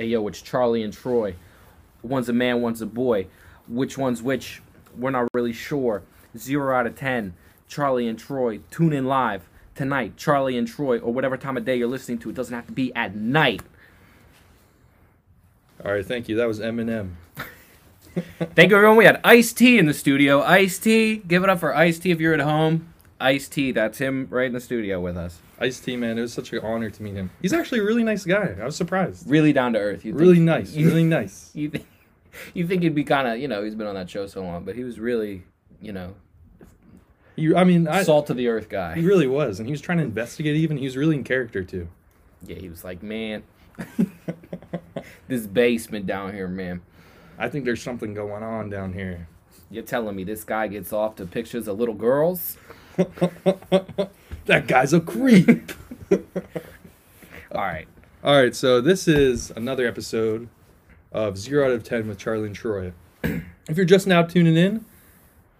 Hey yo, it's Charlie and Troy. One's a man, one's a boy. Which one's which? We're not really sure. Zero out of ten. Charlie and Troy. Tune in live tonight. Charlie and Troy, or whatever time of day you're listening to. It doesn't have to be at night. All right, thank you. That was Eminem. Thank you, everyone. We had Ice T in the studio. Ice T, give it up for Ice T if you're at home. Ice T, that's him right in the studio with us. Ice T, man, it was such an honor to meet him. He's actually a really nice guy. I was surprised. Really down to earth. You Really nice. Really nice. You think you think he'd be kind of you know he's been on that show so long, but he was really you know You, I mean, I, salt to the earth guy. he really was, and he was trying to investigate. Even he was really in character too. Yeah, he was like, man, this basement down here, man. I think there's something going on down here. You're telling me this guy gets off to pictures of little girls? That guy's a creep. All right. All right, so this is another episode of Zero Out of Ten with Charlie and Troy. if you're just now tuning in,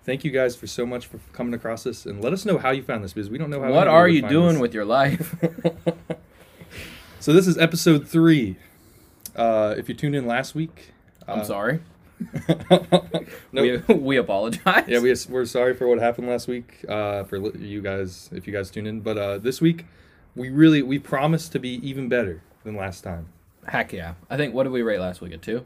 thank you guys for so much for coming across this, and let us know how you found this because we don't know how. What are you doing this. with your life? So this is episode three. Uh, if you tuned in last week, I'm uh, sorry. No, We, we apologize. yeah, we, we're sorry for what happened last week. Uh, for you guys, if you guys tuned in, but uh, this week, we really we promised to be even better than last time. Heck yeah. I think, what did we rate last week? A two?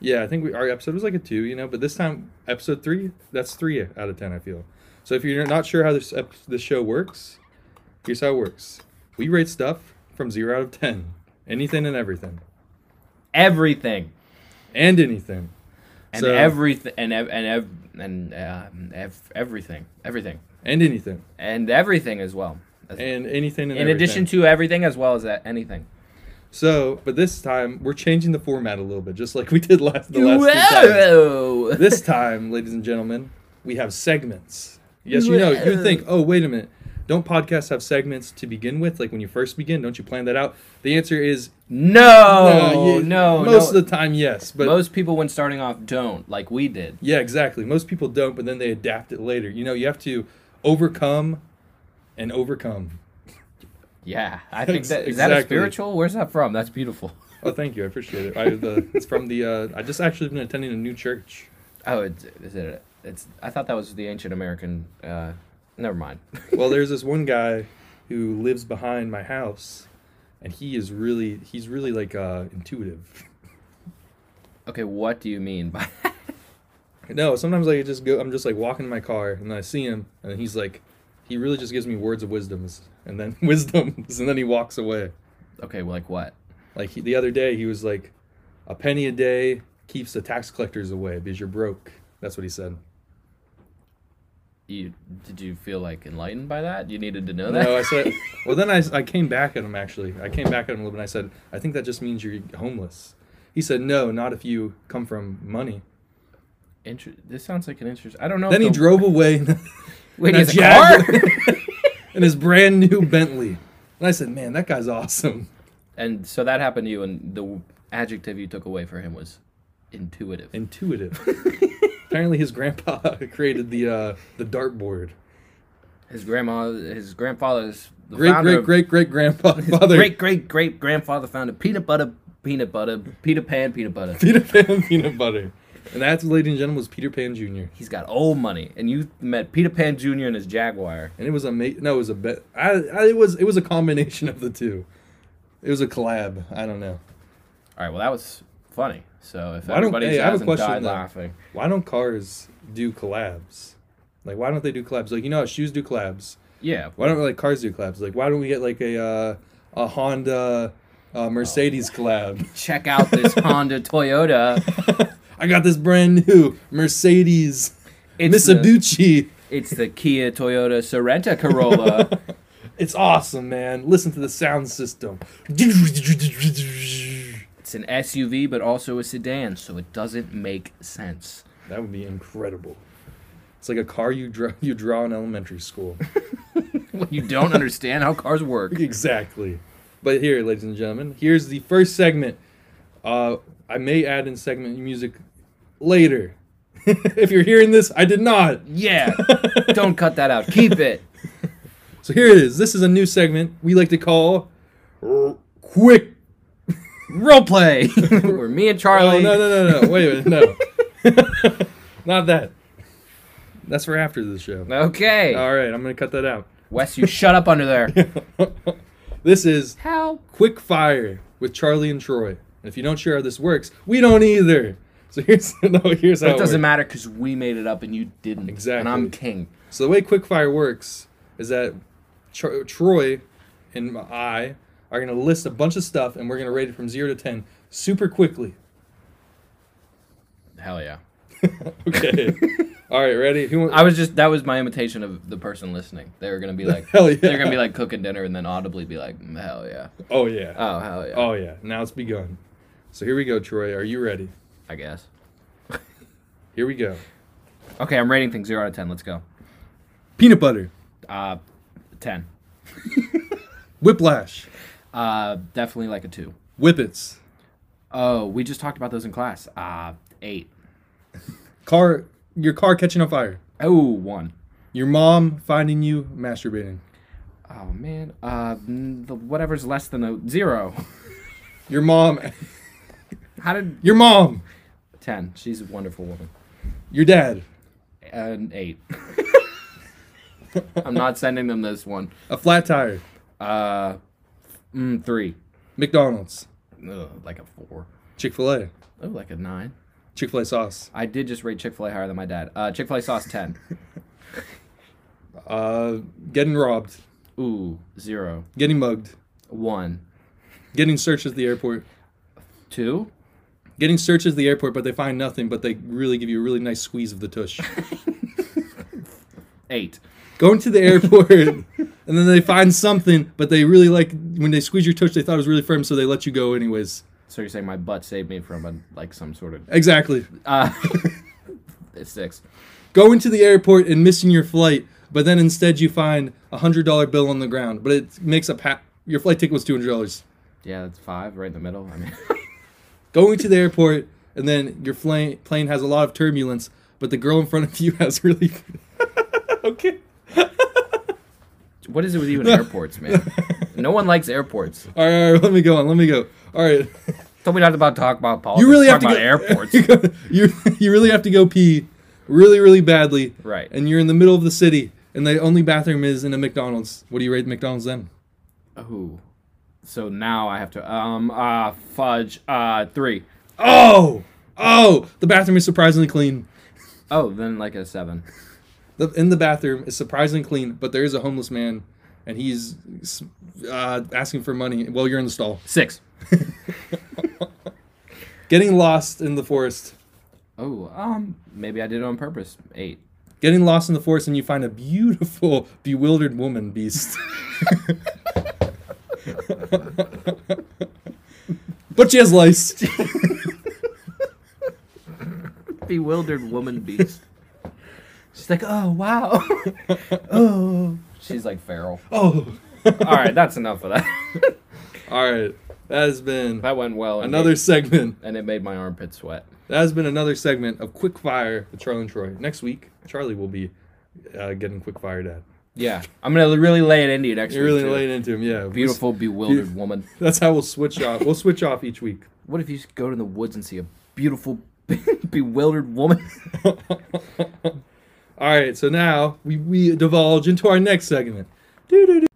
Yeah, I think we, our episode was like a two, you know, but this time episode three, that's three out of ten. I feel. So if you're not sure how this ep- this show works, here's how it works: we rate stuff from zero out of ten, anything and everything, Everything. and anything. And So- everything. And, ev- and, ev- and uh, ev- everything. Everything. and anything, And everything as well. As- and anything. And in addition to everything as well as that anything. so, but this time we're changing the format a little bit, just like we did last the last two times. This time, ladies and gentlemen, we have segments. Yes, you know, you think, oh, wait a minute. Don't podcasts have segments to begin with? Like when you first begin, don't you plan that out? The answer is no, you- no, Most no. of the time, yes. But Most people, when starting off, don't like we did. yeah, exactly. Most people don't, but then they adapt it later. You know, you have to overcome and overcome. Yeah, I think that is that a spiritual. Where's that from? That's beautiful. Oh, thank you. I appreciate it. I, the, it's from the. Uh, I just actually been attending a new church. Oh, it's, is it? It's. I thought that was the ancient American. Uh, never mind. Well, there's this one guy who lives behind my house, and he is really he's really like uh, intuitive. okay, what do you mean by? No, sometimes I just go. I'm just like walking in my car, and then I see him, and he's like, he really just gives me words of wisdoms, and then wisdoms, and then he walks away. okay, well, like what? Like he, the other day, he was like, a penny a day keeps the tax collectors away because you're broke. That's what he said. You did you feel like enlightened by that? You needed to know that. No, I said. Well, then I, I came back at him actually. I came back at him a little bit. and I said, I think that just means you're homeless. He said, No, not if you come from money. Inter- this sounds like an interest. I don't know. Then he the- drove away. in Wait, a he has a car. in his brand new Bentley. And I said, Man, that guy's awesome. and so that happened to you, and the adjective you took away for him was intuitive. Intuitive. Apparently, his grandpa created the uh, the dartboard. His grandma, his grandfather's the Great founder great of- great great grandfather. great great great grandfather founded peanut butter peanut butter Peter Pan peanut butter. Peter Pan peanut butter. And that's, ladies and gentlemen, was Peter Pan Jr. He's got old money, and you met Peter Pan Jr. and his Jaguar. And it was a ma- no, it was a bet. I, I it was it was a combination of the two. It was a collab. I don't know. All right, well that was funny. So if Why don't- everybody hey, I have a hasn't question, died though. laughing, Why don't cars do collabs? Like, why don't they do collabs? Like, you know, how shoes do collabs. yeah, Why don't like cars do collabs? Like, why don't we get like a uh, a Honda, uh, Mercedes collab? check out this Honda Toyota. I got this brand new Mercedes It's the, it's the Kia Toyota Sorento Corolla. It's awesome, man. Listen to the sound system. It's an SUV, but also a sedan, so it doesn't make sense. That would be incredible. It's like a car you draw you draw in elementary school. When you don't understand how cars work. exactly. But here, ladies and gentlemen, here's the first segment. Uh, I may add in segment music later. if you're hearing this, I did not. Yeah, don't cut that out. Keep it. So here it is. This is a new segment we like to call Quick. Role play. Where me and Oh Charlie. no no no no! Wait a minute, no, not that. That's for after the show. Okay. All right, I'm gonna cut that out. Wes, you shut up under there. this is How? quick fire with Charlie and Troy. And if you don't sure how this works, we don't either. So here's no here's how It doesn't works. matter because we made it up and you didn't. Exactly. And I'm king. So the way quickfire works is that Tro- Troy and I are going to list a bunch of stuff and we're going to rate it from 0 to 10 super quickly. Hell yeah. Okay. All right, ready? Who I was just that was my imitation of the person listening. They were gonna be like, Hell yeah. they're gonna be like cooking dinner and then audibly be like, "Mm, hell yeah, Oh yeah. oh hell yeah, Oh yeah. Now it's begun. So here we go, Troy. Are you ready? I guess. Here we go. Okay, I'm rating things zero out of ten. Let's go. Peanut butter, Uh, ten. whiplash, Uh, definitely like a two. whippets, Oh, we just talked about those in class. Uh, eight. car your car catching on fire, Oh, one. your mom finding you masturbating, Oh man. Uh, the whatever's less than a zero. your mom How did your mom, ten? She's a wonderful woman. your dad, An eight. I'm not sending them this one. a flat tire, Uh, mm, three. McDonald's, Ugh, like a four. Chick-fil-A, Oh, like a nine. Chick-fil-A sauce, I did just rate Chick Fil A higher than my dad. Uh, Chick Fil A sauce ten. uh getting robbed, Ooh, zero. getting mugged, One. getting searched at the airport, Two. getting searched at the airport but they find nothing but they really give you a really nice squeeze of the tush. Eight. going to the airport and then they find something but they really like when they squeeze your tush they thought it was really firm so they let you go anyways So you're saying my butt saved me from a like some sort of exactly uh it's six. going to the airport and missing your flight but then instead you find a hundred dollar bill on the ground but it makes up ha- your flight ticket was two hundred dollars Yeah, that's five right in the middle. I mean going to the airport and then your fla- plane has a lot of turbulence but the girl in front of you has really okay what is it with you and airports, man? No one likes airports. all right, all right let me go on let me go all right Told me not about talk about politics. you really have to go, airports. you you really have to go pee, really really badly, Right. And you're in the middle of the city, and the only bathroom is in a McDonald's. What do you rate McDonald's then? Oh, So now I have to um uh fudge uh three. Oh, oh, the bathroom is surprisingly clean. Oh, then like a seven. The, in the bathroom is surprisingly clean, but there is a homeless man, and he's uh, asking for money while you're in the stall. Six. Getting lost in the forest. Oh, um, maybe I did it on purpose. Eight. Getting lost in the forest, and you find a beautiful, bewildered woman beast. but she has lice. Bewildered woman beast. She's like, oh wow. oh. She's like feral. Oh. All right, that's enough of that. All right. That has been that went well. and another made- segment. and it made my armpit sweat. That has been another segment of Quick Fire with Charlie and Troy. Next week, Charlie will be uh, getting quick fired at. Yeah, I'm gonna really lay it into you next You're week. really too. laying into him, yeah. Beautiful, bewildered woman. That's how we'll switch off. We'll switch off each week. What if you just go to the woods and see a beautiful, bewildered woman? All right, so now we, we divulge into our next segment. Doo-doo-doo.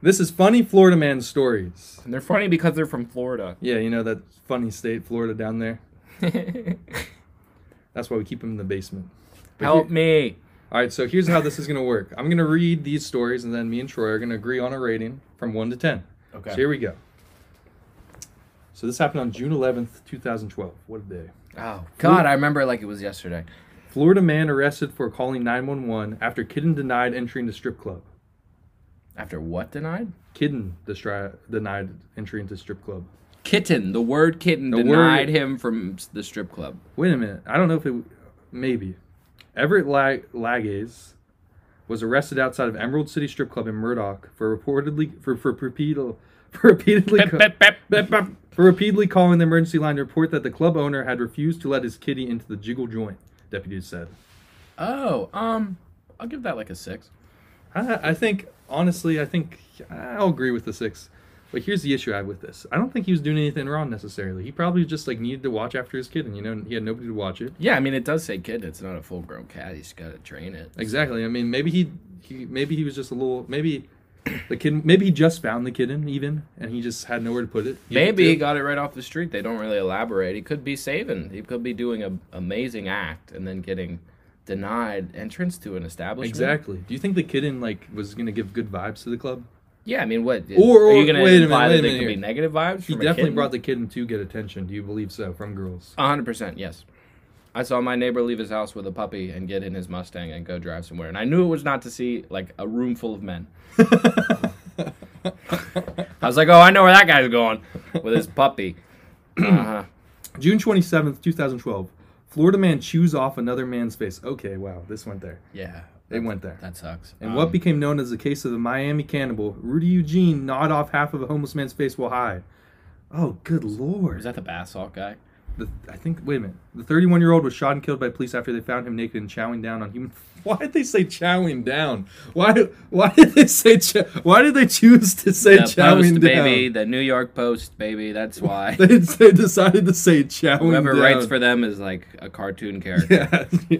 This is funny Florida man stories. And they're funny because they're from Florida. Yeah, you know that funny state, Florida, down there. That's why we keep them in the basement. But Help here- me. All right, so here's how this is gonna work. I'm gonna read these stories, and then me and Troy are gonna agree on a rating from one to ten. Okay. So here we go. So this happened on June 11th, 2012. What a day. Oh God, I remember like it was yesterday. Florida man arrested for calling 911 after kitten denied entering the strip club. After what denied? Kitten destri- denied entry into strip club. Kitten. The word kitten The denied word- him from the strip club. Wait a minute. I don't know if it. Maybe. Everett Lag- was arrested outside of Emerald City Strip Club in Murdock for reportedly for for repeated for repeatedly. Bep, bep. for repeatedly calling the emergency line to report that the club owner had refused to let his kitty into the jiggle joint. Deputies said. Oh, um, I'll give that like a six. I, I think honestly, I think I'll agree with the six. But here's the issue I have with this. I don't think he was doing anything wrong necessarily. He probably just like needed to watch after his kid, and you know he had nobody to watch it. Yeah, I mean it does say kid. It's not a full grown cat. He's got to train it. Exactly. I mean, maybe he, he maybe he was just a little maybe the kid maybe he just found the kitten even and he just had nowhere to put it. Maybe he got it right off the street. They don't really elaborate. He could be saving. He could be doing a amazing act and then getting denied entrance to an establishment. exactly. Do you think the kitten like was gonna give good vibes to the club? Yeah, I mean, what? Or- are you going to wait a minute, imply wait a that minute could be negative vibes? He definitely kitten? brought the kitten to get attention. Do you believe so from girls? A hundred percent, yes. I saw my neighbor leave his house with a puppy and get in his Mustang and go drive somewhere, and I knew it was not to see like a room full of men. I was like, oh, I know where that guy's going with his puppy. Uh-huh. June twenty seventh, two thousand twelve. Florida man chews off another man's face. Okay, wow, this went there. Yeah, It went there. that sucks. And Um, what became known as the case of the Miami cannibal, Rudy Eugene gnawed off half of a homeless man's face while high. Oh, good lord. was that the bath salt guy? The, I think, wait a minute. The 31 year old was shot and killed by police after they found him naked and chowing down on human. Why did they say chowing down? Why, why did they say, chow, why did they choose to say The chowing Post, down? baby, the New York Post, baby. That's why. They, they decided to say chowing down. Whoever down. writes for them is like a cartoon character. Yeah.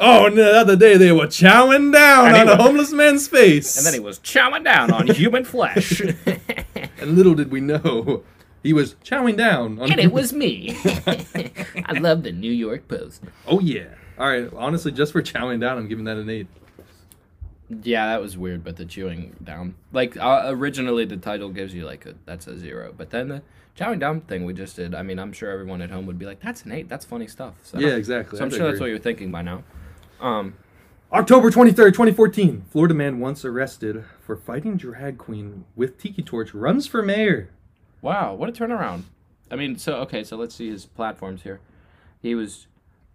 oh, no, the other day they were chowing down And on a homeless man's face. And then he was chowing down on human flesh. And little did we know, he was chowing down on. and it was me. I love the New York Post. Oh yeah. All right. Honestly, just for chowing down, I'm giving that an eight. Yeah, that was weird, but the chewing down, like uh, originally the title gives you like a that's a zero, but then the chowing down thing we just did. I mean, I'm sure everyone at home would be like, "That's an eight. That's funny stuff." So, Yeah, exactly. So I'm I'd sure that's what you're thinking by now. Um, October 23rd, 2014. Florida man once arrested for fighting drag queen with tiki torch runs for mayor. Wow, what a turnaround! I mean, so okay, so let's see his platforms here. He was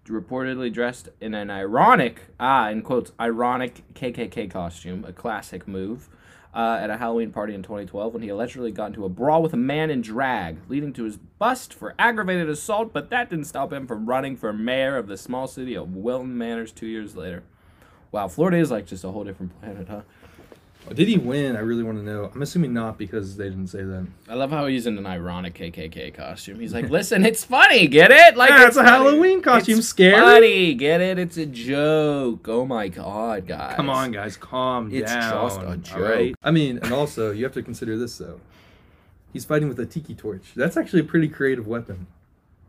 reportedly dressed in an ironic, ah, in quotes, ironic KKK costume, a classic move, uh, at a Halloween party in 2012 when he allegedly got into a brawl with a man in drag, leading to his bust for aggravated assault, but that didn't stop him from running for mayor of the small city of Wilton Manors two years later. Wow, Florida is like just a whole different planet, huh? Did he win? I really want to know. I'm assuming not because they didn't say that. I love how he's in an ironic KKK costume. He's like, "Listen, it's funny, get it? Like Yeah, it's a funny. Halloween costume, It's scary." Funny, get it? It's a joke. Oh my god, guys! Come on, guys, calm It's down. just a joke. right? I mean, and also you have to consider this though. He's fighting with a tiki torch. That's actually a pretty creative weapon.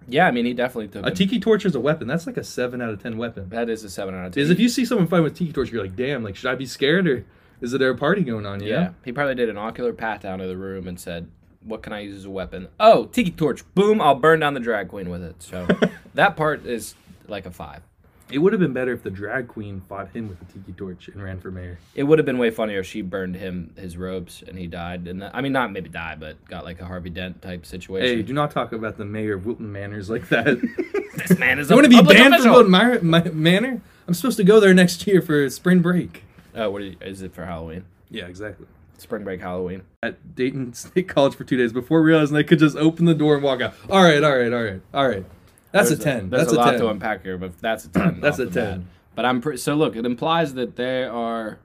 Yeah, I mean, he definitely took A it. tiki torch is a weapon. That's like a seven out of ten weapon. That is a seven out of ten. Is if you see someone fighting with tiki torch, you're like, damn, like should I be scared or is there a party going on? You yeah, he probably did an ocular pat down to the room and said, "What can I use as a weapon? Oh, tiki torch! Boom! I'll burn down the drag queen with it." So that part is like a five. It would have been better if the drag queen fought him with a tiki torch and ran for mayor. It would have been way funnier if she burned him his robes and he died. And I mean, not maybe die, but got like a Harvey Dent type situation. Hey, do not talk about the mayor of Wilton Manors like that. this man is you want to be banned official. from Wilton Ma- Ma- Manor? I'm supposed to go there next year for spring break. Oh, what are you, is it for Halloween? Yeah, exactly. Spring break Halloween. At Dayton State College for two days before realizing they could just open the door and walk out. All right, all right, all right, all right. That's There's a ten. there's That's a, a, lot ten. to unpack here, but that's a ten. That's a 10. bat. But I'm pre- so look. It implies that they are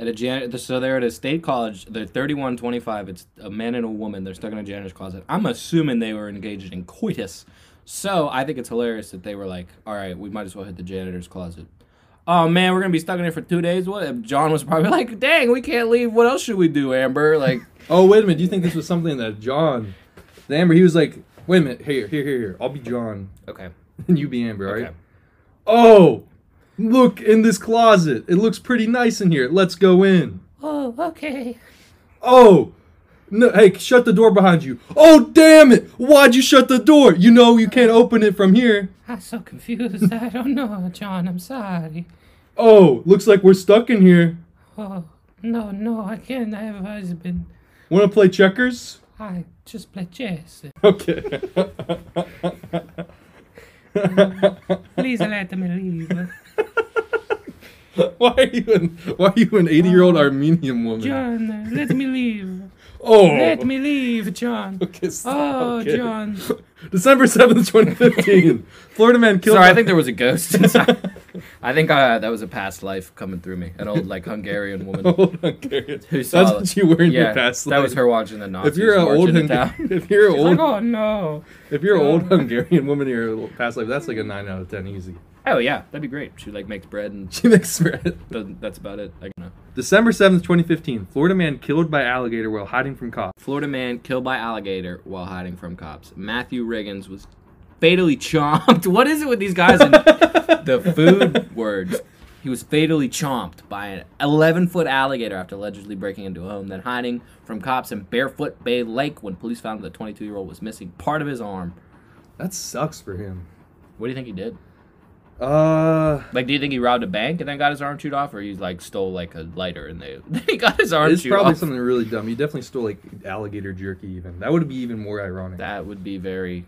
at a jan- so they're at a state college. They're 31, 25. It's a man and a woman. They're stuck in a janitor's closet. I'm assuming they were engaged in coitus. So I think it's hilarious that they were like, "All right, we might as well hit the janitor's closet." Oh man, we're gonna be stuck in here for two days. What? John was probably like, "Dang, we can't leave. What else should we do, Amber?" Like, Oh wait a minute. Do you think this was something that John, the Amber? He was like, wait a minute. Here, here, here, here. I'll be John, okay, and you be Amber. All right. okay. Oh, look in this closet. It looks pretty nice in here. Let's go in. Oh, okay. Oh, no, hey, shut the door behind you. Oh, damn it. Why'd you shut the door? You know you can't open it from here. I'm so confused. I don't know, John. I'm sorry. Oh, looks like we're stuck in here. Oh, no, no, I can't. I have a husband. Want to play checkers? I just play chess. Okay. Please let me leave. why are you an Why are you an eighty year old oh. Armenian woman? John, let me leave. oh, Let me leave, John. Okay, oh, stop. Oh, Okay. John. December seventh, twenty fifteen. Florida man killed. Sorry, I think there was a ghost inside. I think uh, that was a past life coming through me. An old like Hungarian woman old Hungarian. who saw. That's what you were in yeah, your past life. that was her watching the Nazis If you're an old Hungarian, town. if you're old, like, oh no. if you're an old Hungarian woman in your past life, that's like a nine out of ten easy. Oh yeah, that'd be great. She like makes bread and She makes bread. that's about it. Like, no. December seventh, twenty fifteen. Florida man killed by alligator while hiding from cops. Florida man killed by alligator while hiding from cops. Matthew Riggins was fatally chomped. What is it with these guys and the food words? He was fatally chomped by an 11 foot alligator after allegedly breaking into a home, then hiding from cops in Barefoot Bay Lake when police found the 22 year old was missing part of his arm. That sucks for him. What do you think he did? Uh, Like, do you think he robbed a bank and then got his arm chewed off, or he like stole like a lighter and they he got his arm it's chewed probably off? something really dumb. He definitely stole like alligator jerky. Even that would be even more ironic. That would be very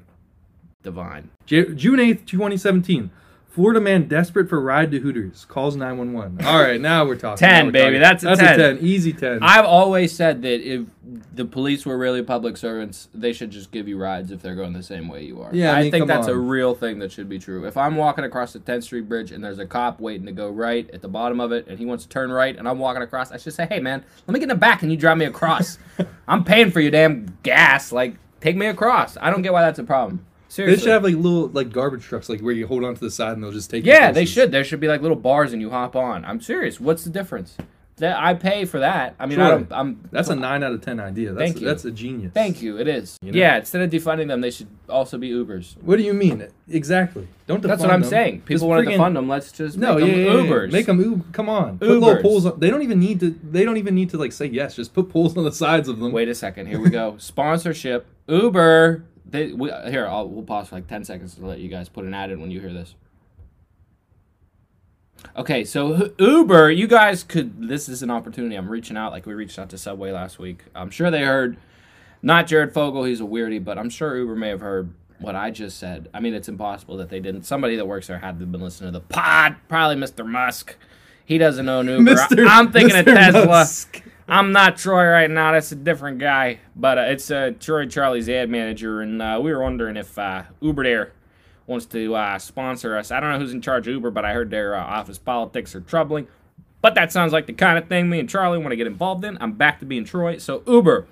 divine. J- June eighth, twenty seventeen. Florida man desperate for ride to Hooters calls nine one one. All right, now we're talking. 10, we're baby, talking. that's a that's 10. a ten. Easy ten. I've always said that if the police were really public servants, they should just give you rides if they're going the same way you are. Yeah, I mean, think that's a real thing that should be true. If I'm walking across the 10th Street Bridge and there's a cop waiting to go right at the bottom of it, and he wants to turn right, and I'm walking across, I should say, "Hey, man, let me get in the back and you drive me across. I'm paying for your damn gas. Like, take me across." I don't get why that's a problem. They should have like little like garbage trucks, like where you hold on to the side and they'll just take. you yeah, they should. There should be like little bars and you hop on. I'm serious. What's the difference? That I pay for that. I mean, I don't, I'm That's a nine out of ten idea. That's Thank you. that's a genius. Thank you. It is. You know? Yeah. Instead of defunding them, they should also be Ubers. What do you mean? Exactly. Don't. That's defund what I'm them. saying. Just People want to friggin- defund them. Let's just No, make yeah, them yeah, yeah, yeah. Ubers. Make them Uber. Come on. Put little Ubers. poles. On, they don't even need to. They don't even need to like say yes. Just put poles on the sides of them. Wait a second. Here we go. Sponsorship. Uber. They, we, here, I'll, we'll pause for like 10 seconds to let you guys put an ad in when you hear this. Okay, so Uber, you guys could. This is an opportunity. I'm reaching out like we reached out to Subway last week. I'm sure they heard, not Jared Fogle, he's a weirdie, but I'm sure Uber may have heard what I just said. I mean, it's impossible that they didn't. Somebody that works there had to have been listening to the pod. Probably Mr. Musk. He doesn't own Uber. Mr. I'm thinking of Tesla. Musk. I'm not Troy right now. That's a different guy. But uh, it's uh, Troy Charlie's ad manager, and uh, we were wondering if uh, Uber there wants to uh, sponsor us. I don't know who's in charge of Uber, but I heard their uh, office politics are troubling. But that sounds like the kind of thing me and Charlie want to get involved in. I'm back to being Troy. So Uber,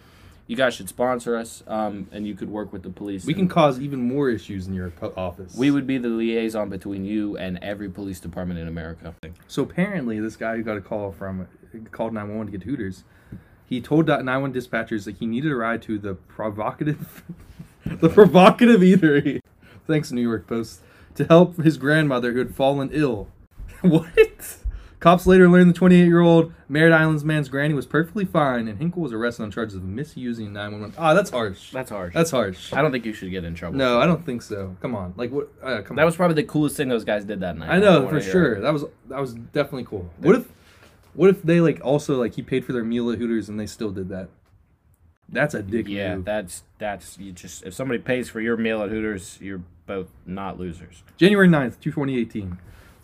you guys should sponsor us, um, and you could work with the police. We can cause even more issues in your po- office. We would be the liaison between you and every police department in America. So apparently, this guy who got a call from called 911 to get Hooters. He told 911 dispatchers that he needed a ride to the provocative, the provocative eatery. Thanks, New York Post, to help his grandmother who had fallen ill. what? Cops later learned the 28-year-old Merritt Islands man's granny was perfectly fine, and Hinkle was arrested on charges of misusing 911. Ah, that's harsh. That's harsh. That's harsh. I don't think you should get in trouble. No, I don't think so. Come on, like what? Uh, come That on. was probably the coolest thing those guys did that night. I know wanna for sure. it. That was that was definitely cool. What if what if they like also like he paid for their meal at Hooters and they still did that? That's a dick Yeah, move. that's that's you just if somebody pays for your meal at Hooters, you're both not losers. January 9th, 2018.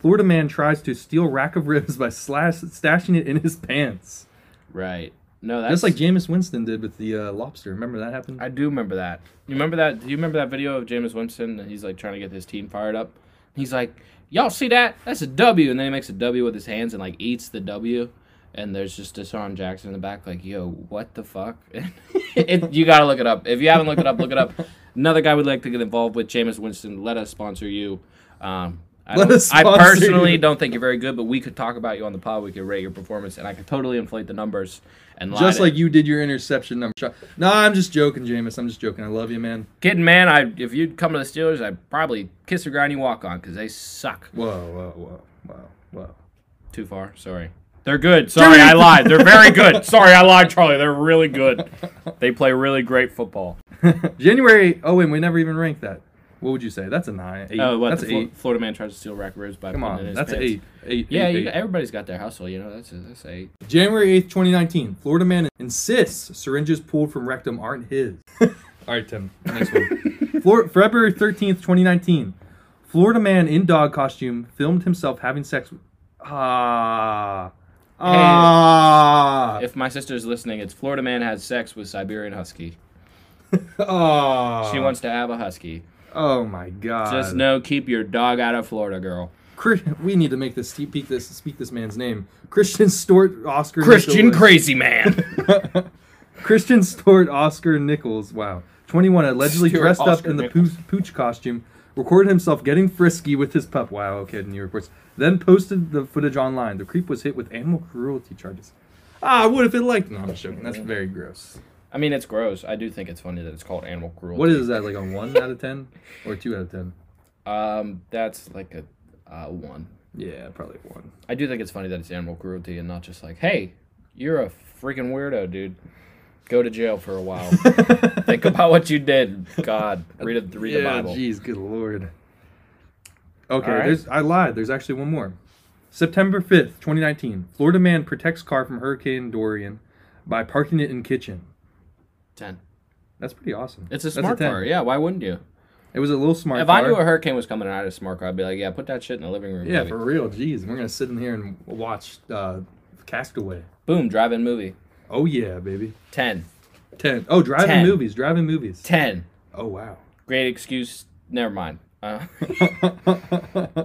Florida man tries to steal rack of ribs by slash, stashing it in his pants. Right. No, that's Just like Jameis Winston did with the uh, lobster. Remember that happened? I do remember that. You remember that? Do you remember that video of Jameis Winston? And he's like trying to get his team fired up. He's like, "Y'all see that? That's a W." And then he makes a W with his hands and like eats the W. And there's just DeSean Jackson in the back, like, "Yo, what the fuck?" it, you gotta look it up. If you haven't looked it up, look it up. Another guy we'd like to get involved with, Jameis Winston. Let us sponsor you. Um, I, I personally you. don't think you're very good, but we could talk about you on the pod. We could rate your performance, and I could totally inflate the numbers and lie Just like you did your interception number. No, I'm just joking, Jameis. I'm just joking. I love you, man. Kidding, man. I if you'd come to the Steelers, I'd probably kiss the ground you walk on because they suck. Whoa, whoa, whoa, whoa, whoa. Too far. Sorry. They're good. Sorry, I lied. They're very good. Sorry, I lied, Charlie. They're really good. They play really great football. January. Oh, and we never even ranked that. What would you say? That's a nine. Eight. Oh, what? That's the Flo- eight. Florida man tries to steal rack ribs by Come putting it in on, his that's pants. eight. Eight. Yeah, eight, you, eight. everybody's got their hustle. You know, that's a, that's eight. January 8th, 2019. Florida man insists syringes pulled from rectum aren't his. All right, Tim. Next one. Flor- February 13th, 2019. Florida man in dog costume filmed himself having sex with. Ah. Ah. If my sister's listening, it's Florida man has sex with Siberian husky. Ah. She wants to have a husky. Oh my god. Just know, keep your dog out of Florida, girl. Chri- we need to make this speak this speak this man's name. Christian Stort Oscar Christian Nicholas. Crazy Man. Christian Stort Oscar Nichols, wow, 21, allegedly Stuart dressed up in the Nichols. pooch, pooch costume, recorded himself getting frisky with his pup. Wow, okay, new reports. Then posted the footage online. The creep was hit with animal cruelty charges. Ah, what if it liked? No, I'm joking. That's very gross. I mean, it's gross. I do think it's funny that it's called animal cruelty. What is that, like a 1 out of 10? Or 2 out of 10? Um, that's like a uh, one. Yeah, probably 1. I do think it's funny that it's animal cruelty and not just like, hey, you're a freaking weirdo, dude. Go to jail for a while. think about what you did. God, read it. Read the yeah, Bible. jeez, good lord. Okay, right. there's I lied. There's actually one more. September 5th, 2019. Florida man protects car from Hurricane Dorian by parking it in kitchen. Ten. That's pretty awesome. It's a That's smart 10. car. Yeah, why wouldn't you? It was a little smart if car. I knew a hurricane was coming and I had a smart car, I'd be like, yeah, put that shit in the living room. yeah, baby. for real. Jeez, we're gonna sit in here and watch uh, Castaway. Boom, drive-in movie. Oh yeah, baby. Ten. Ten. Oh, driving 10. movies. Driving movies. Ten. Oh wow. Great excuse. Never mind. Uh,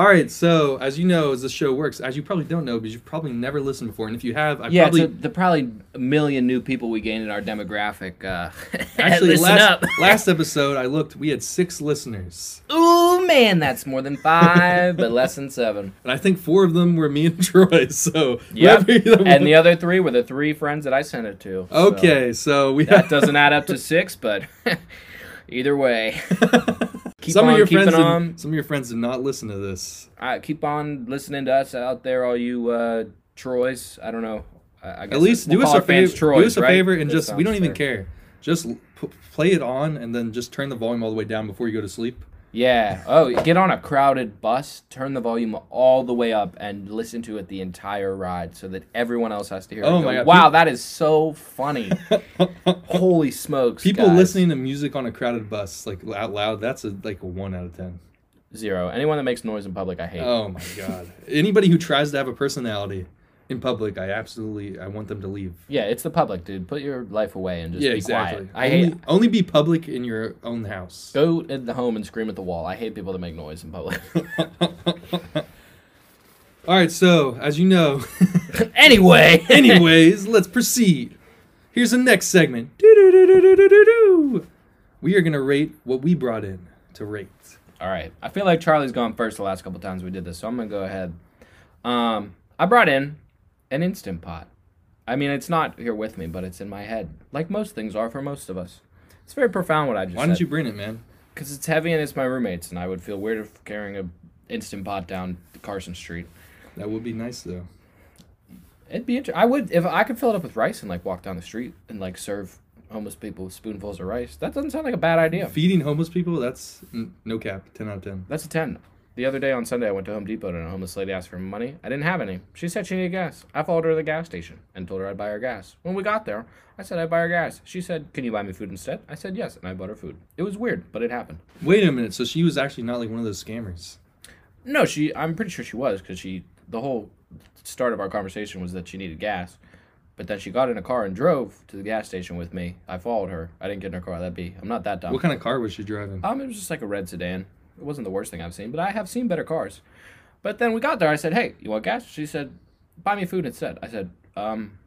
All right, so as you know, as the show works, as you probably don't know, because you've probably never listened before, and if you have, I yeah, probably the probably a million new people we gained in our demographic. Uh, Actually, last, last episode I looked, we had six listeners, Ooh man, that's more than five, but less than seven. and I think four of them were me and Troy. So the- And the other three were the three friends that I sent it to. okay, so we that doesn't add up to six, but either way, keep some on of your friends, did- on. some of your friends did not listen to this. Uh, keep on listening to us out there, all you uh, Troys. I don't know. I, I guess At least we'll do us call a our fans favor. Troys, do us a favor and That just we don't even care. Just p- play it on and then just turn the volume all the way down before you go to sleep. Yeah. Oh, get on a crowded bus, turn the volume all the way up, and listen to it the entire ride, so that everyone else has to hear. it. Oh and my go, God, Wow, that is so funny. Holy smokes! People guys. listening to music on a crowded bus like out loud, that's a like a one out of ten. Zero. Anyone that makes noise in public, I hate. Oh my god! Anybody who tries to have a personality in public, I absolutely I want them to leave. Yeah, it's the public, dude. Put your life away and just yeah, be exactly. quiet. I only, hate. only be public in your own house. Go in the home and scream at the wall. I hate people that make noise in public. All right, so as you know, anyway. anyways, let's proceed. Here's the next segment. We are gonna rate what we brought in to rate. All right. I feel like Charlie's gone first the last couple times we did this, so I'm gonna go ahead. Um, I brought in an instant pot. I mean, it's not here with me, but it's in my head, like most things are for most of us. It's very profound what I just Why said. didn't you bring it, man? Because it's heavy and it's my roommates, and I would feel weird if carrying a instant pot down Carson Street. That would be nice though. It'd be interesting. I would if I could fill it up with rice and like walk down the street and like serve homeless people spoonfuls of rice. That doesn't sound like a bad idea. Feeding homeless people, that's n- no cap. Ten out of ten. That's a 10. The other day on Sunday, I went to Home Depot and a homeless lady asked for money. I didn't have any. She said she needed gas. I followed her to the gas station and told her I'd buy her gas. When we got there, I said I'd buy her gas. She said, Can you buy me food instead? I said yes, and I bought her food. It was weird, but it happened. Wait a minute. So she was actually not like one of those scammers. No, she. I'm pretty sure she was because she. The whole start of our conversation was that she needed gas, but then she got in a car and drove to the gas station with me. I followed her. I didn't get in her car. That'd be. I'm not that dumb. What kind of car was she driving? Um, it was just like a red sedan. It wasn't the worst thing I've seen, but I have seen better cars. But then we got there. I said, "Hey, you want gas?" She said, "Buy me food instead." I said, "Um,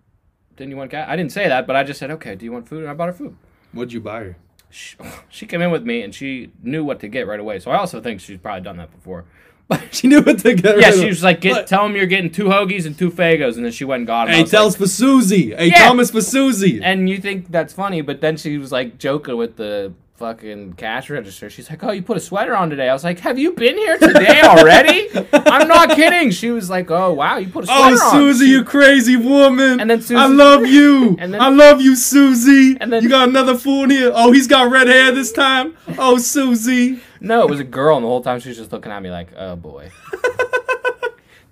didn't you want gas?" I didn't say that, but I just said, "Okay, do you want food?" And I bought her food. What'd you buy her? She, she came in with me and she knew what to get right away. So I also think she's probably done that before. But She knew what to get. yeah, rid she was like, get, But- "Tell him you're getting two hoagies and two fagos," and then she went and got them. I Hey, was tell like- us for Susie. Hey, Yeah. Thomas for Susie. and you think that's funny, but then she was like joking with the fucking cash register. She's like, "Oh, you put a sweater on today." I was like, "Have you been here today already?" I'm not kidding. She was like, "Oh, wow, you put a Oh, sweater on." Oh Susie, you crazy woman. And then Susie- I love you. And then- I love you, Susie. And then- you got another fool in here. Oh, he's got red hair this time. Oh, Susie. No, it was a girl, and the whole time she was just looking at me like, "Oh boy."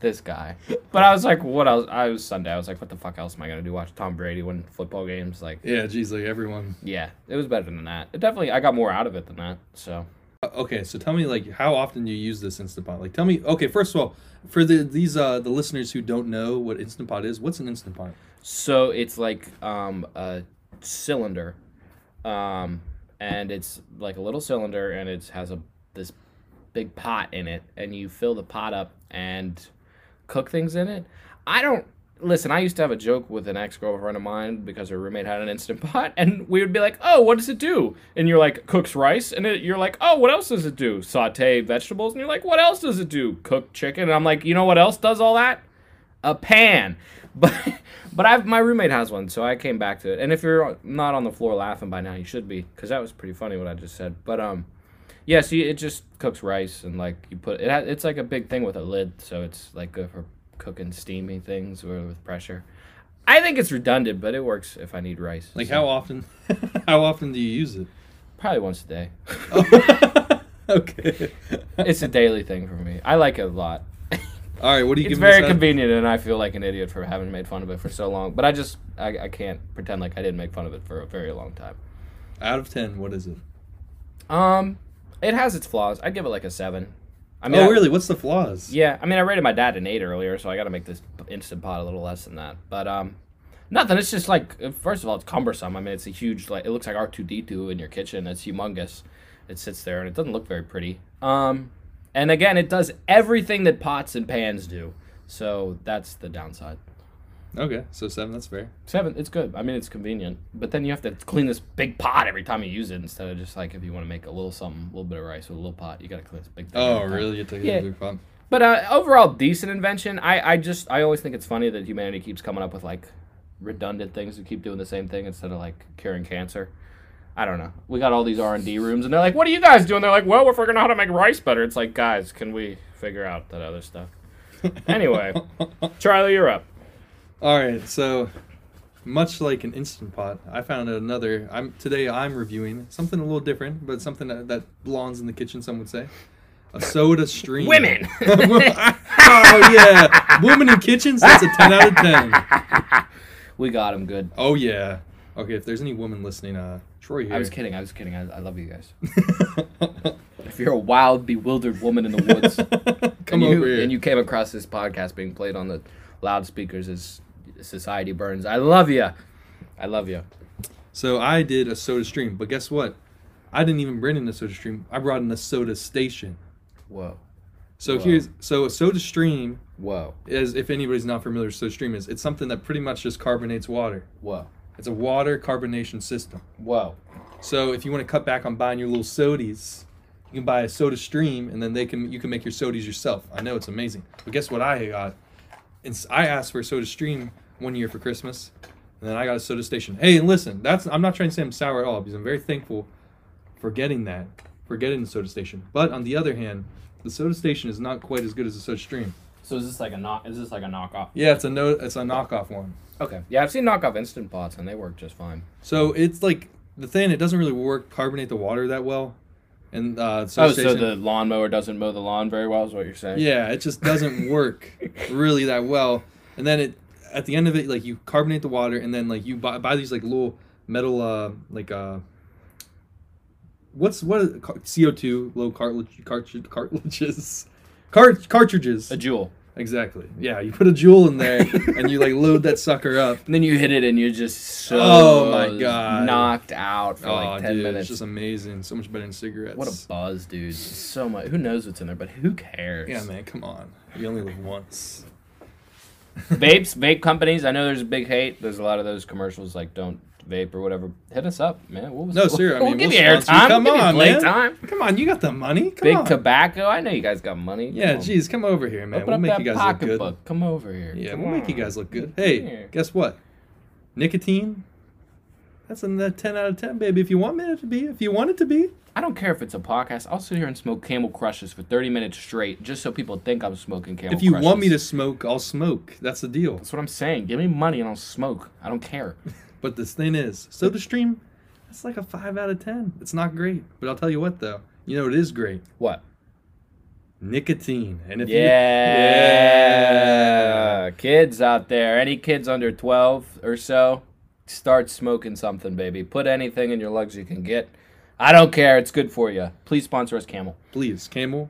This guy, but I was like, "What else?" I was Sunday. I was like, "What the fuck else am I gonna do? Watch Tom Brady win football games?" Like, Yeah, geez, like everyone. yeah, it was better than that. It definitely, I got more out of it than that. So, Uh, Okay, so tell me, like, how often do you use this Instant Pot? Like, tell me. Okay, first of all, for the these uh the listeners who don't know what Instant Pot is, what's an Instant Pot? So it's like um, a cylinder, um, and it's like a little cylinder, and it has a this big pot in it, and you fill the pot up and cook things in it. I don't listen. I used to have a joke with an ex girlfriend of mine because her roommate had an instant pot, and we would be like, "Oh, what does it do?" And you're like, "Cooks rice," and it, you're like, "Oh, what else does it do?" Saute vegetables, and you're like, "What else does it do?" Cook chicken, and I'm like, "You know what else does all that?" A pan. But but I've my roommate has one, so I came back to it. And if you're not on the floor laughing by now, you should be, because that was pretty funny what I just said. But um, yeah, you, it just cooks rice and like you put it. It's like a big thing with a lid, so it's like good for cooking steamy things or with pressure. I think it's redundant, but it works if I need rice. Like so how often? how often do you use it? Probably once a day. okay. it's a daily thing for me. I like it a lot. All right. What do you It's very convenient, and I feel like an idiot for having made fun of it for so long. But I just I, I can't pretend like I didn't make fun of it for a very long time. Out of ten, what is it? Um, it has its flaws. I'd give it like a seven. I mean, oh, I- really? What's the flaws? Yeah, I mean, I rated my dad an eight earlier, so I got to make this instant pot a little less than that. But um, nothing. It's just like uh, first of all, it's cumbersome. I mean, it's a huge like it looks like R two D two in your kitchen. It's humongous. It sits there and it doesn't look very pretty. Um, and again, it does everything that pots and pans do. So that's the downside. Okay, so seven. That's fair. Seven, it's good. I mean, it's convenient, but then you have to clean this big pot every time you use it instead of just like if you want to make a little something, a little bit of rice with a little pot, you got to clean this big thing. Oh, really? You took Yeah. big fun. But uh, overall, decent invention. I, I just I always think it's funny that humanity keeps coming up with like redundant things to keep doing the same thing instead of like curing cancer. I don't know. We got all these R and D rooms, and they're like, "What are you guys doing?" They're like, "Well, we're figuring out how to make rice better." It's like, guys, can we figure out that other stuff? Anyway, Charlie, you're up. All right, so much like an instant pot, I found another. I'm today. I'm reviewing something a little different, but something that, that belongs in the kitchen. Some would say a soda stream. Women. oh yeah, women in kitchens. That's a ten out of ten. we got him good. Oh yeah. Okay, if there's any woman listening, uh, Troy here. I was kidding. I was kidding. I, I love you guys. If you're a wild, bewildered woman in the woods, Come and you, over here. and you came across this podcast being played on the loudspeakers as society burns, I love you. I love you. So I did a soda stream, but guess what? I didn't even bring in a soda stream. I brought in a soda station. Whoa. So Wow. here's so a soda stream Whoa. is if anybody's not familiar with soda stream is it's something that pretty much just carbonates water. Whoa. It's a water carbonation system. Whoa. So if you want to cut back on buying your little sodies, you can buy a soda stream and then they can you can make your sodies yourself. I know it's amazing. But guess what I got? It's, I asked for a soda stream one year for Christmas, and then I got a soda station. Hey, and listen, that's I'm not trying to say I'm sour at all because I'm very thankful for getting that, for getting the soda station. But on the other hand, the soda station is not quite as good as the soda stream. So is this like a knock? Is this like a knockoff? Yeah, it's a no, it's a knockoff one. Okay. Yeah, I've seen knockoff instant pots and they work just fine. So it's like the thing. It doesn't really work carbonate the water that well, and uh, Oh, so the lawnmower doesn't mow the lawn very well, is what you're saying? Yeah, it just doesn't work really that well. And then it at the end of it, like you carbonate the water, and then like you buy, buy these like little metal uh like uh what's what CO two low cartilage cartridge cartilages cart cartridges A Juul. exactly yeah you put a Juul in there and you like load that sucker up. And then you hit it and you're just so Oh my God. knocked out for Oh, like 10 dude, minutes. it's just amazing. So much better than cigarettes. What a buzz, dude. So much. Who knows what's in there, but who cares? yeah, man. Come on, you only live once. Vapes, vape companies. I know there's a big hate. There's a lot of those commercials like don't vape or whatever. Hit us up, man. We'll, No, sir. I we'll mean, give we'll you you. airtime. Come we'll on, man. playtime. Come on, you got the money. Come Big on. tobacco. I know you guys got money. Yeah, Come on. geez, come over here, man. Open we'll make you guys look good. pocketbook. Come over here. Yeah, Come we'll make you guys look good. Hey, guess what? Nicotine. That's a ten out of ten, baby. If you want it to be, if you want it to be. I don't care if it's a podcast. I'll sit here and smoke Camel Crushes for 30 minutes straight just so people think I'm smoking Camel if you Crushes. want me to smoke, I'll smoke. That's the deal. That's what I'm saying. Give me money and I'll smoke. I don't care. But this thing is, Soda Stream. That's like a five out of ten. It's not great, but I'll tell you what though. You know it is great. What? Nicotine. And if yeah, Yeah. Kids out there, any kids under 12 or so, start smoking something, baby. Put anything in your lugs you can get. I don't care. It's good for you. Please sponsor us, Camel. please, Camel,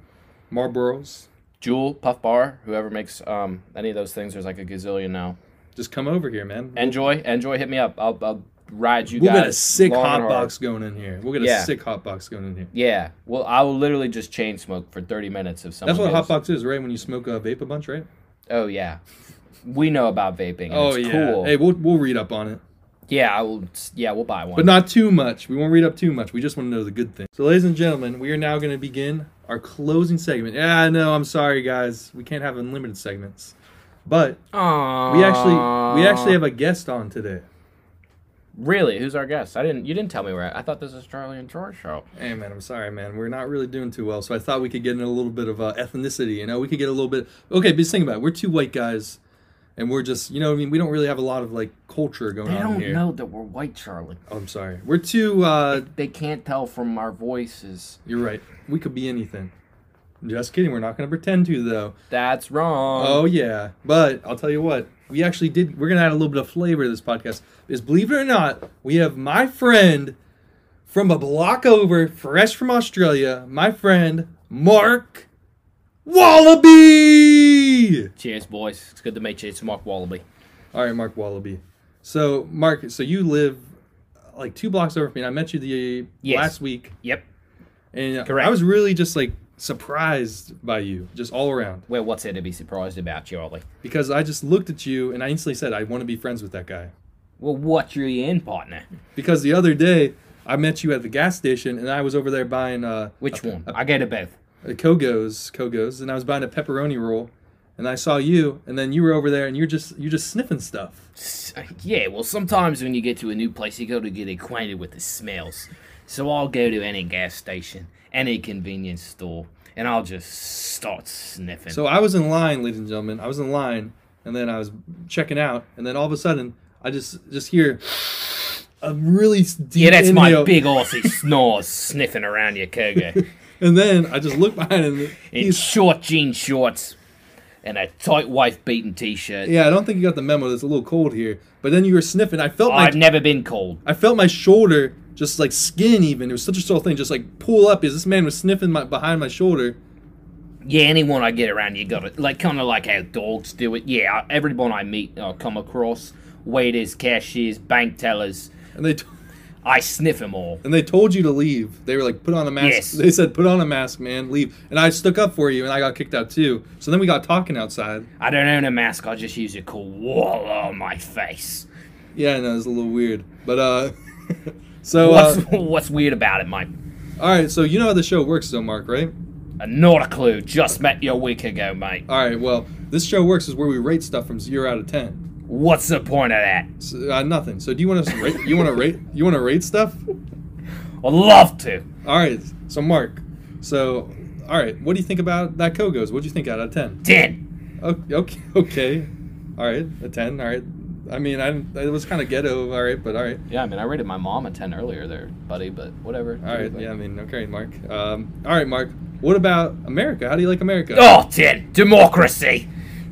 Marlboros, Juul, Puff Bar, whoever makes um, any of those things, there's like a gazillion now. just come over here, man. Enjoy, enjoy. Hit me up. I'll, I'll ride you We'll guys. get a sick hot box going in here. We'll get a Yeah. sick hot box going in here. Yeah. Well, I will literally just chain smoke for 30 minutes if someone That's what a hot box is, right? When you smoke a vape a bunch, right? Oh, yeah. We know about vaping. Oh it's yeah. cool. Hey, we'll we'll read up on it, yeah, I will. Yeah, we'll buy one. but not too much. We won't read up too much. We just want to know the good things. So, ladies and gentlemen, we are now going to begin our closing segment. Yeah, I know. I'm sorry, guys. We can't have unlimited segments, but Aww. we actually we actually have a guest on today. Really? Who's our guest? I didn't. You didn't tell me where. I thought this was Charlie and George show. Hey man, I'm sorry, man. We're not really doing too well, so I thought we could get in a little bit of uh, ethnicity. You know, we could get a little bit. Okay, but just think about it. We're two white guys, and we're just, you know, I mean, we don't really have a lot of like culture going They on don't here. know that we're white, Charlie. Oh, I'm sorry. We're too. uh They can't tell from our voices. You're right. We could be anything. Just kidding. We're not going to pretend to though. That's wrong. Oh yeah, but I'll tell you what. We actually did. We're gonna add a little bit of flavor to this podcast. Is believe it or not, we have my friend from a block over, fresh from Australia. My friend Mark Wallaby. Cheers, boys. It's good to meet you. It's Mark Wallaby. All right, Mark Wallaby. So Mark, so you live like two blocks over from me. and I met you the Yes. last week, Yep. and Correct. I was really just like surprised by you, just all around. Well, what's there to be surprised about, Charlie? because I just looked at you and I instantly said I want to be friends with that guy. Well, what you in, partner? Because the other day I met you at the gas station and I was over there buying uh, Which a, one? I go to both. a Cogo's Cogo's and I was buying a pepperoni roll and I saw you and then you were over there and you're just you're just sniffing stuff. Uh, yeah, well, sometimes when you get to a new place, you go to get acquainted with the smells. So I'll go to any gas station, any convenience store, and I'll just start sniffing. So I was in line, ladies and gentlemen. I was in line and then I was checking out and then all of a sudden I just just hear a really deep yeah, that's my inhale. big Aussie snores sniffing around your Cogo. And then I just look behind him. in short jean shorts and a tight wife beating t-shirt. Yeah, I don't think you got the memo. It's a little cold here. But then you were sniffing. I felt my I've never been cold. I felt my shoulder just like skin even. It was such a small thing, just like pull up Is this man was sniffing my behind my shoulder. Yeah, anyone I get around, you got it. Like kind of like how dogs do it. Yeah, everyone I meet, I come across waiters, cashiers, bank tellers. And they t- I sniff them all. and they told you to leave. They were like, put on a mask. Yes. They said, put on a mask, man, leave. And I stuck up for you, and I got kicked out too. So then we got talking outside. I don't own a mask. I just use a cool wall on my face. Yeah, I know it's a little weird, but uh, so What's uh, what's weird about it, Mike? all right. So you know how the show works, though, Mark, right? Uh, Not a clue. Just met you a week ago, mate. All right. Well, this show works is where we rate stuff from zero out of ten. What's the point of that? So, uh, nothing. So do you want to rate? You want to rate? You want to rate stuff? I'd love to. All right. So Mark, so all right, what do you think about that Cogos? What do you think out of ten? Ten. Okay, okay, okay. All right, a ten. All right. I mean, I it was kind of ghetto. All right, but all right, Yeah, I mean, I rated my mom a ten earlier there, buddy. But whatever. all right. Yeah, I mean, okay, Mark. Um, all right, Mark. What about America? How do you like America? Oh, 10. Democracy.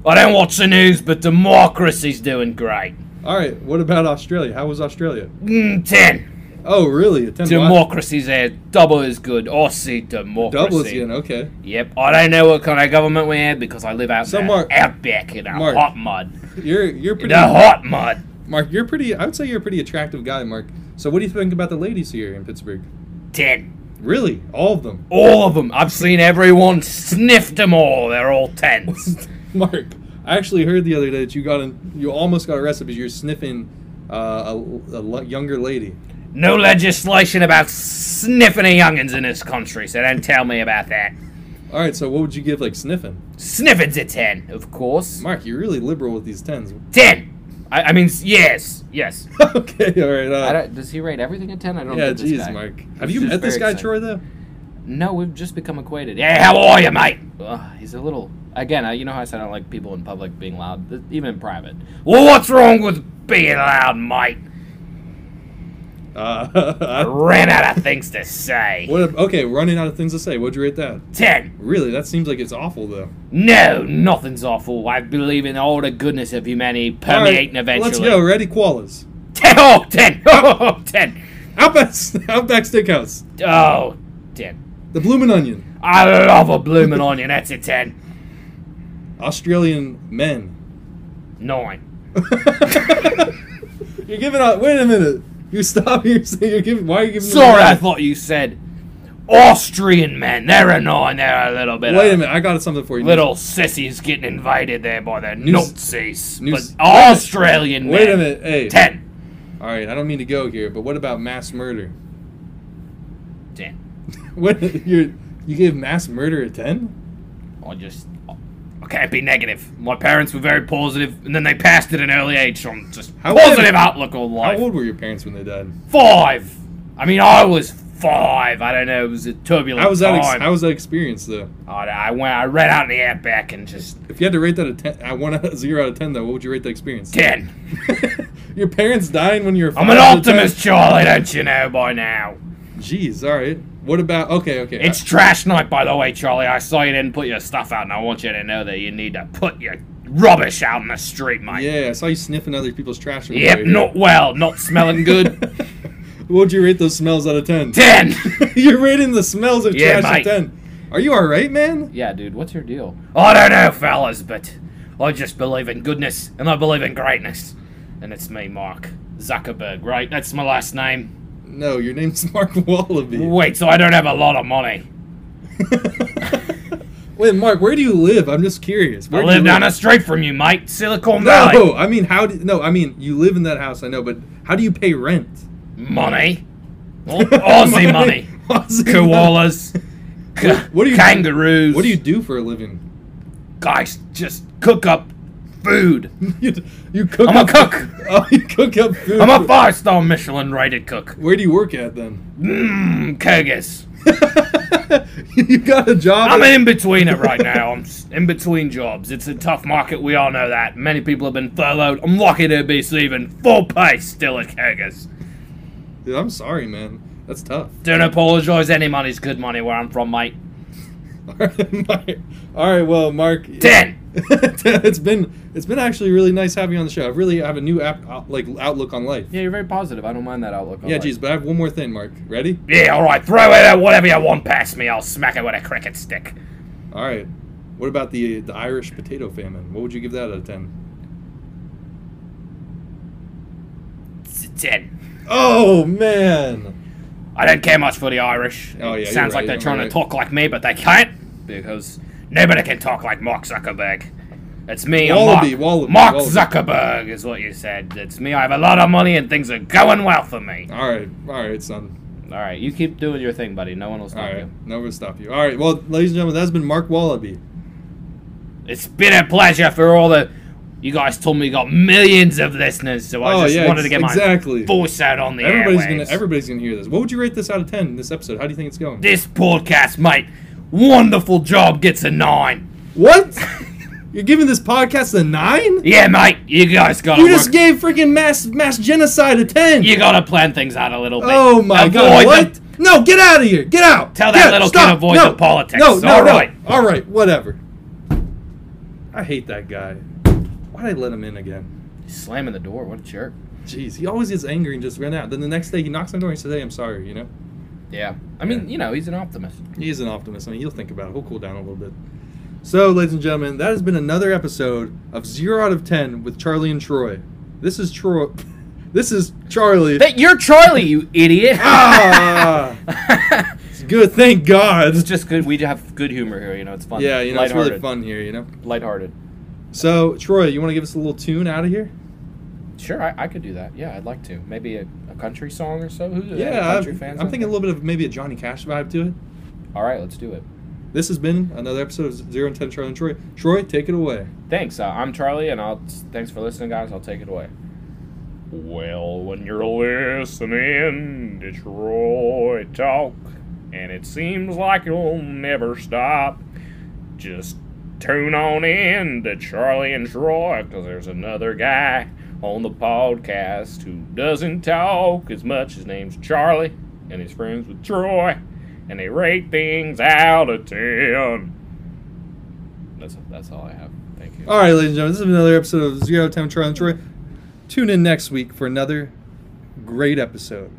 I don't watch the news, but democracy's doing great. All right. What about Australia? How was Australia? Mm, 10. Oh, really? A ten. Democracy's there. Double as good. Aussie democracy. Double again. Okay. Yep. I don't know what kind of government we have because I live out So, in the Mark- outback in Mark. hot mud. You're you're In pretty. the hot mud. Mark, you're pretty. I would say you're a pretty attractive guy, Mark. So what do you think about the ladies here in Pittsburgh? 10. Really, all of them. All of them. I've seen everyone. Sniffed them all. They're all 10s. Mark, I actually heard the other day that you got in, you almost got arrested because you're sniffing uh, a, a younger lady. no legislation about sniffing of youngins in this country, so don't tell me about that. All right, so what would you give like sniffing? Sniffing's a 10, of course. Mark, you're really liberal with these tens. 10. I, I mean, yes, yes. okay, all right. I Uh, don't, does he rate everything a 10? I don't yeah, know. jeez. Mark. Have He's you met this guy, excited. Troy? Though. No, we've just become acquainted. Yeah, how are you, mate? Ugh, he's a little. Again, uh, you know how I said I don't like people in public being loud, even in private. Well, what's wrong with being loud, mate? Uh, I ran out of things to say. what? Okay, running out of things to say. What'd you rate that? 10. Really, that seems like it's awful though. No, nothing's awful. I believe in all the goodness of humanity All right, permeating eventually. Let's go. Ready, koalas. 10. Oh, 10. Oh, 10. Outback, Outback Steakhouse. Oh, 10. The Bloomin' Onion. I love a bloomin' onion. That's a 10. Australian men. 9. You're giving out. Wait a minute. You stop. You're, saying- you're giving. Why are you giving? Sorry, I thought you said Austrian men. They're annoying. They're a little bit. Wait a minute. I got something for you. Little sissies getting invited there by the News- Nazis. but Australian men. Wait a minute. Hey. Ten. All right. I don't mean to go here, but what about mass murder? Ten. What you you gave mass murder a ten? I just. Can't be negative. My parents were very positive, and then they passed at an early age, so I'm just How positive outlook on life. How old were your parents when they died? Five. I mean, I was five. I don't know. It was a turbulent How was that? Ex- how was that experience though? I, I went. I ran out in the outback and just If you had to rate that a ten, I one out zero out of ten, though, what would you rate the experience? ten. your parents dying when you were. I'm an out of 10? optimist, Charlie. Don't you know by now? Jeez. All right. What about? Okay. Okay. It's trash night, by the way, Charlie. I saw you didn't put your stuff out, and I want you to know that you need to put your rubbish out in the street, mate. yeah, I saw you sniffing other people's trash. Yep, not well, not smelling good. what would you rate those smells out of ten? Ten. You're rating the smells of Yeah, trash mate. at ten. Are you all right, man? yeah, dude, what's your deal? I don't know, fellas, but I just believe in goodness, and I believe in greatness. And it's me, Mark Zuckerberg, right? That's my last name. No, your name's Mark Wallaby. Wait, so I don't have a lot of money. Wait, Mark, where do you live? I'm just curious. Where I do you live down the street from you, mate. Silicon Valley. No, I mean, how do no? I mean, you live in that house, I know, but how do you pay rent? Money. Au- Aussie money. Aussie. Koalas. ca- What do you- kangaroos. What do you do for a living? guys just cook up food? you, you cook. I'm a cook. Oh, you cook up food. I'm a five star Michelin rated cook. Where do you work at then? Mmm, Kyrgyz. you got a job. I'm in between it right now. I'm in between jobs. It's a tough market. We all know that. Many people have been furloughed. I'm lucky to be receiving full pay still at Kyrgyz. Dude, I'm sorry, man. That's tough. Don't apologize. Any money's good money where I'm from, mate. All right, All right, well, Mark. Ten. it's been it's been actually really nice having you on the show. I really have a new app out, like outlook on life. Yeah, you're very positive. I don't mind that outlook. Yeah, geez, but I have one more thing, Mark. Ready? Yeah, all right. Throw it at whatever you want past me. I'll smack it with a cricket stick. All right. What about the the Irish potato famine? What would you give that out of ten? Ten. Oh man. I don't care much for the Irish. Oh, yeah, you're sounds right, like they're you're trying right. to talk like me, but they can't because nobody can talk like Mark Zuckerberg. It's me, I'm Wallaby, Mark. Wallaby, Mark Wallaby. Zuckerberg is what you said. It's me. I have a lot of money and things are going well for me. All right, all right, son. All right, you keep doing your thing, buddy. No one will stop right, you. never will stop you. All right, well, ladies and gentlemen, that's been Mark Wallaby. It's been a pleasure for all the. You guys told me you got millions of listeners, so I Oh, just yeah, wanted to get exactly. my voice out on the Everybody's airwaves. gonna everybody's gonna hear this. What would you rate this out of ten? This episode? How do you think it's going? This podcast, mate, wonderful job gets a nine. What? You're giving this podcast a nine? Yeah, mate, you guys gotta You work. just gave freaking mass mass genocide a ten. You gotta plan things out a little bit. oh my Avoid god! the- What? No, get out of here! Get out! Tell that Get- little stop. kid avoid no, the politics. No, no, All no. right. All right, whatever. I hate that guy. Why'd I let him in again? Slamming the door. What a jerk. Jeez, he always gets angry and just ran out. Then the next day he knocks on the door and says, "Hey, I'm sorry," you know. Yeah. I mean, Yeah. you know, he's an optimist. He is an optimist. I mean, he'll think about it. He'll cool down a little bit. So, ladies and gentlemen, that has been another episode of Zero Out of Ten with Charlie and Troy. This is Troy. This is Charlie. That you're Charlie, you idiot. ah, it's good. Thank God. it's just good. We have good humor here. You know, it's fun. Yeah, you know, it's really fun here. You know. Lighthearted. So, Troy, you want to give us a little tune out of here? Sure, I, I could do that. Yeah, I'd like to. Maybe a, a country song or so. Who any Yeah, country I'm, fans? I'm thinking a little bit of maybe a Johnny Cash vibe to it. All right, let's do it. This has been another episode of Zero and Ten Charlie and Troy. Troy, take it away. Thanks. Uh, I'm Charlie, and I'll thanks for listening, guys. I'll take it away. Well, when you're listening to Troy talk, and it seems like you'll never stop, just tune on in to Charlie and Troy, because there's another guy on the podcast who doesn't talk as much. His name's Charlie, and he's friends with Troy, and they rate things out of 10. That's, that's all I have. Thank you. All right, ladies and gentlemen, this is another episode of Zero Time Charlie and Troy. Tune in next week for another great episode.